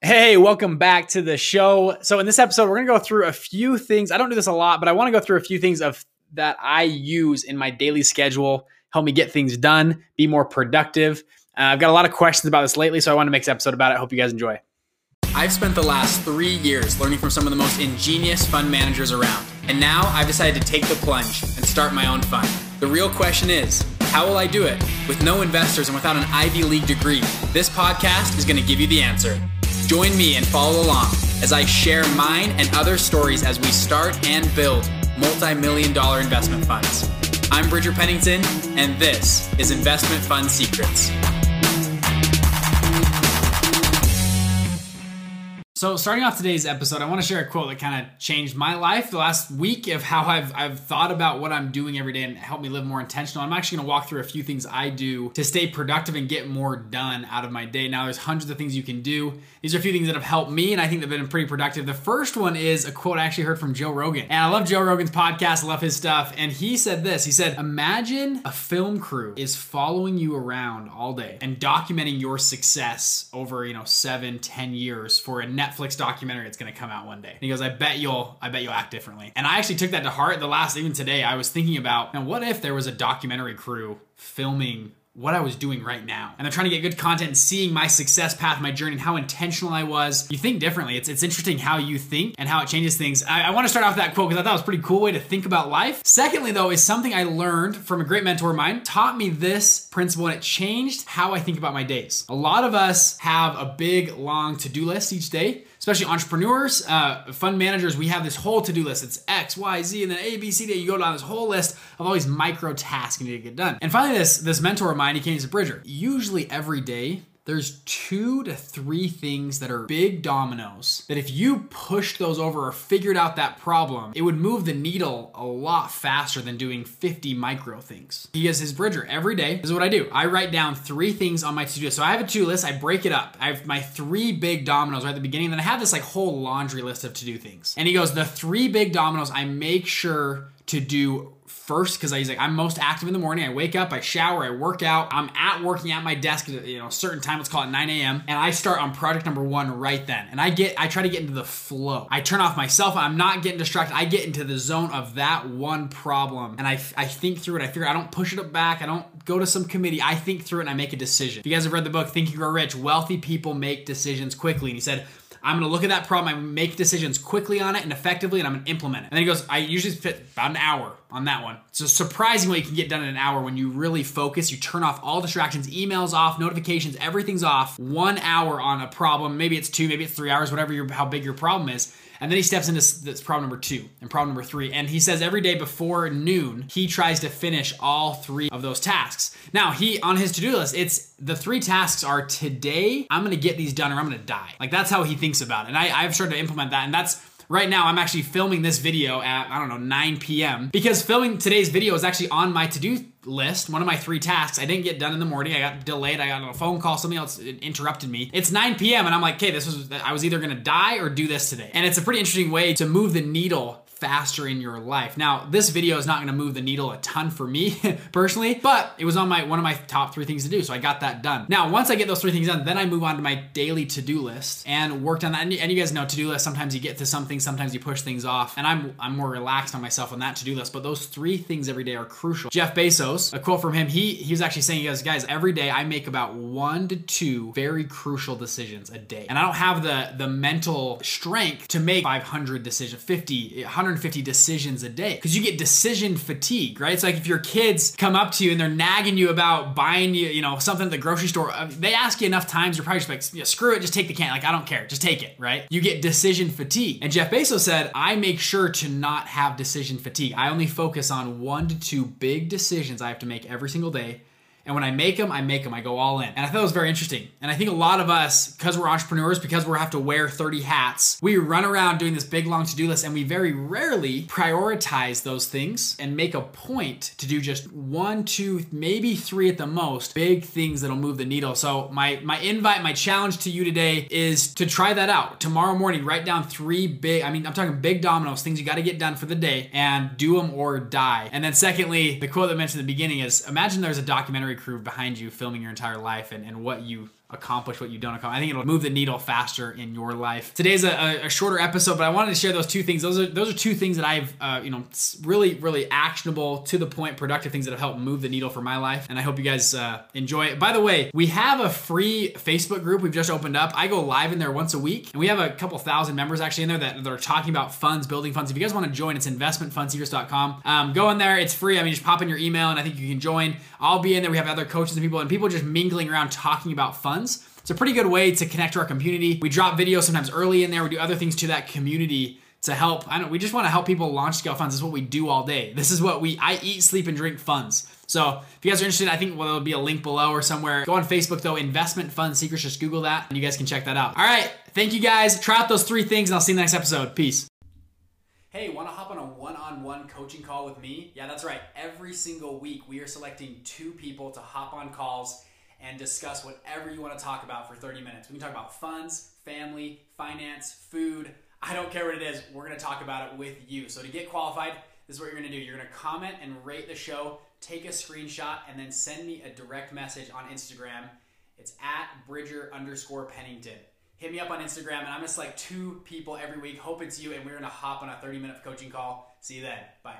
Hey, welcome back to the show. So in this episode, we're going to go through a few things. I don't do this a lot, but I want to go through a few things of that I use in my daily schedule, help me get things done, be more productive. Uh, I've got a lot of questions about this lately, so I want to make an episode about it. Hope you guys enjoy. I've spent the last three years learning from some of the most ingenious fund managers around. And now I've decided to take the plunge and start my own fund. The real question is, how will I do it? With no investors and without an Ivy League degree, this podcast is going to give you the answer. Join me and follow along as I share mine and other stories as we start and build multi million dollar investment funds. I'm Bridger Pennington, and this is Investment Fund Secrets. So, starting off today's episode, I want to share a quote that kind of changed my life the last week of how I've, I've thought about what I'm doing every day and helped me live more intentional. I'm actually going to walk through a few things I do to stay productive and get more done out of my day. Now, there's hundreds of things you can do. These are a few things that have helped me and I think they've been pretty productive. The first one is a quote I actually heard from Joe Rogan. And I love Joe Rogan's podcast, I love his stuff. And he said this He said, Imagine a film crew is following you around all day and documenting your success over, you know, seven, ten years for a net Netflix documentary that's going to come out one day. And he goes, I bet you'll, I bet you'll act differently. And I actually took that to heart. The last, even today, I was thinking about, now what if there was a documentary crew filming what I was doing right now. And they're trying to get good content and seeing my success path, my journey, and how intentional I was. You think differently. It's, it's interesting how you think and how it changes things. I, I want to start off that quote because I thought it was a pretty cool way to think about life. Secondly, though, is something I learned from a great mentor of mine, taught me this principle and it changed how I think about my days. A lot of us have a big, long to-do list each day especially entrepreneurs, uh, fund managers, we have this whole to do list. It's X, Y, Z, and then A, B, C, D. You go down this whole list of all these micro tasks you need to get done. And finally, this, this mentor of mine, he came to Bridger. Usually every day, there's two to three things that are big dominoes that if you pushed those over or figured out that problem, it would move the needle a lot faster than doing 50 micro things. He has his bridger every day. This is what I do. I write down three things on my to-do. So I have a to-do list. I break it up. I have my three big dominoes right at the beginning. Then I have this like whole laundry list of to-do things. And he goes, the three big dominoes I make sure to do first because he's like I'm most active in the morning. I wake up, I shower, I work out. I'm at working at my desk at you know a certain time. Let's call it 9 a.m. And I start on project number one right then. And I get I try to get into the flow. I turn off myself. I'm not getting distracted. I get into the zone of that one problem, and I I think through it. I figure I don't push it up back. I don't go to some committee. I think through it and I make a decision. If you guys have read the book Think You Grow Rich, wealthy people make decisions quickly. And he said I'm gonna look at that problem, I make decisions quickly on it and effectively, and I'm gonna implement it. And then he goes, I usually fit about an hour on that one. So surprising what you can get done in an hour when you really focus. You turn off all distractions, emails off, notifications, everything's off. One hour on a problem, maybe it's two, maybe it's three hours, whatever your how big your problem is and then he steps into this problem number two and problem number three. And he says every day before noon, he tries to finish all three of those tasks. Now, he, on his to do list, it's the three tasks are today, I'm gonna get these done or I'm gonna die. Like that's how he thinks about it. And I, I've started to implement that. And that's right now I'm actually filming this video at, I don't know, 9 p.m. because filming today's video is actually on my to-do list, one of my three tasks. I didn't get done in the morning. I got delayed. I got a phone call. Something else interrupted me. It's 9 p.m. and I'm like, okay, this was, I was either to die or do this today. And it's a pretty interesting way to move the needle faster in your life. Now, this video is not gonna move the needle a ton for me personally, but it was on my one of my top three things to do, so I got that done. Now, once I get those three things done, then I move on to my daily to-do list and worked on that. And, you guys know to-do list, sometimes you get to something, sometimes you push things off, and I'm, I'm more relaxed on myself on that to-do list, but those three things every day are crucial. Jeff Bezos, a quote from him, he, he was actually saying, he goes, guys, every day I make about one to two very crucial decisions a day. And I don't have the, the mental strength to make 500 decisions, 50, 100 150 decisions a day because you get decision fatigue, right? It's like if your kids come up to you and they're nagging you about buying you, you know, something at the grocery store, uh, they ask you enough times, you're probably just like, yeah, screw it, just take the can. Like, I don't care, just take it, right? You get decision fatigue. And Jeff Bezos said, I make sure to not have decision fatigue. I only focus on one to two big decisions I have to make every single day and when I make them, I make them. I go all in. And I thought it was very interesting. And I think a lot of us, because we're entrepreneurs, because we have to wear 30 hats, we run around doing this big long to-do list and we very rarely prioritize those things and make a point to do just one, two, maybe three at the most big things that'll move the needle. So my my invite, my challenge to you today is to try that out. Tomorrow morning, write down three big, I mean, I'm talking big dominoes, things you got to get done for the day and do them or die. And then secondly, the quote that I mentioned at the beginning is imagine there's a documentary crew behind you filming your entire life and, and what you accomplish what you don't accomplish. I think it'll move the needle faster in your life. Today's a, a shorter episode, but I wanted to share those two things. Those are those are two things that I've uh, you know really really actionable to the point, productive things that have helped move the needle for my life. And I hope you guys uh, enjoy it. By the way, we have a free Facebook group we've just opened up. I go live in there once a week, and we have a couple thousand members actually in there that, that are talking about funds, building funds. If you guys want to join, it's investmentfundsecrets.com. Um, go in there. It's free. I mean, just pop in your email, and I think you can join. I'll be in there. We have other coaches and people, and people just mingling around talking about funds. It's a pretty good way to connect to our community. We drop videos sometimes early in there. We do other things to that community to help. I don't. We just want to help people launch scale funds. This is what we do all day. This is what we. I eat, sleep, and drink funds. So if you guys are interested, I think well, there'll be a link below or somewhere. Go on Facebook though, Investment Fund Secrets. Just Google that, and you guys can check that out. All right. Thank you guys. Try out those three things, and I'll see you in the next episode. Peace. Hey, want to hop on a one on one coaching call with me? Yeah, that's right. Every single week, we are selecting two people to hop on calls and discuss whatever you want to talk about for 30 minutes. We can talk about funds, family, finance, food. I don't care what it is. We're going to talk about it with you. So to get qualified, this is what you're going to do. You're going to comment and rate the show, take a screenshot, and then send me a direct message on Instagram. It's at Bridger underscore Pennington hit me up on Instagram, and I'm just like two people every week. Hope it's you, and we're gonna hop on a 30 minute coaching call. See you then. Bye.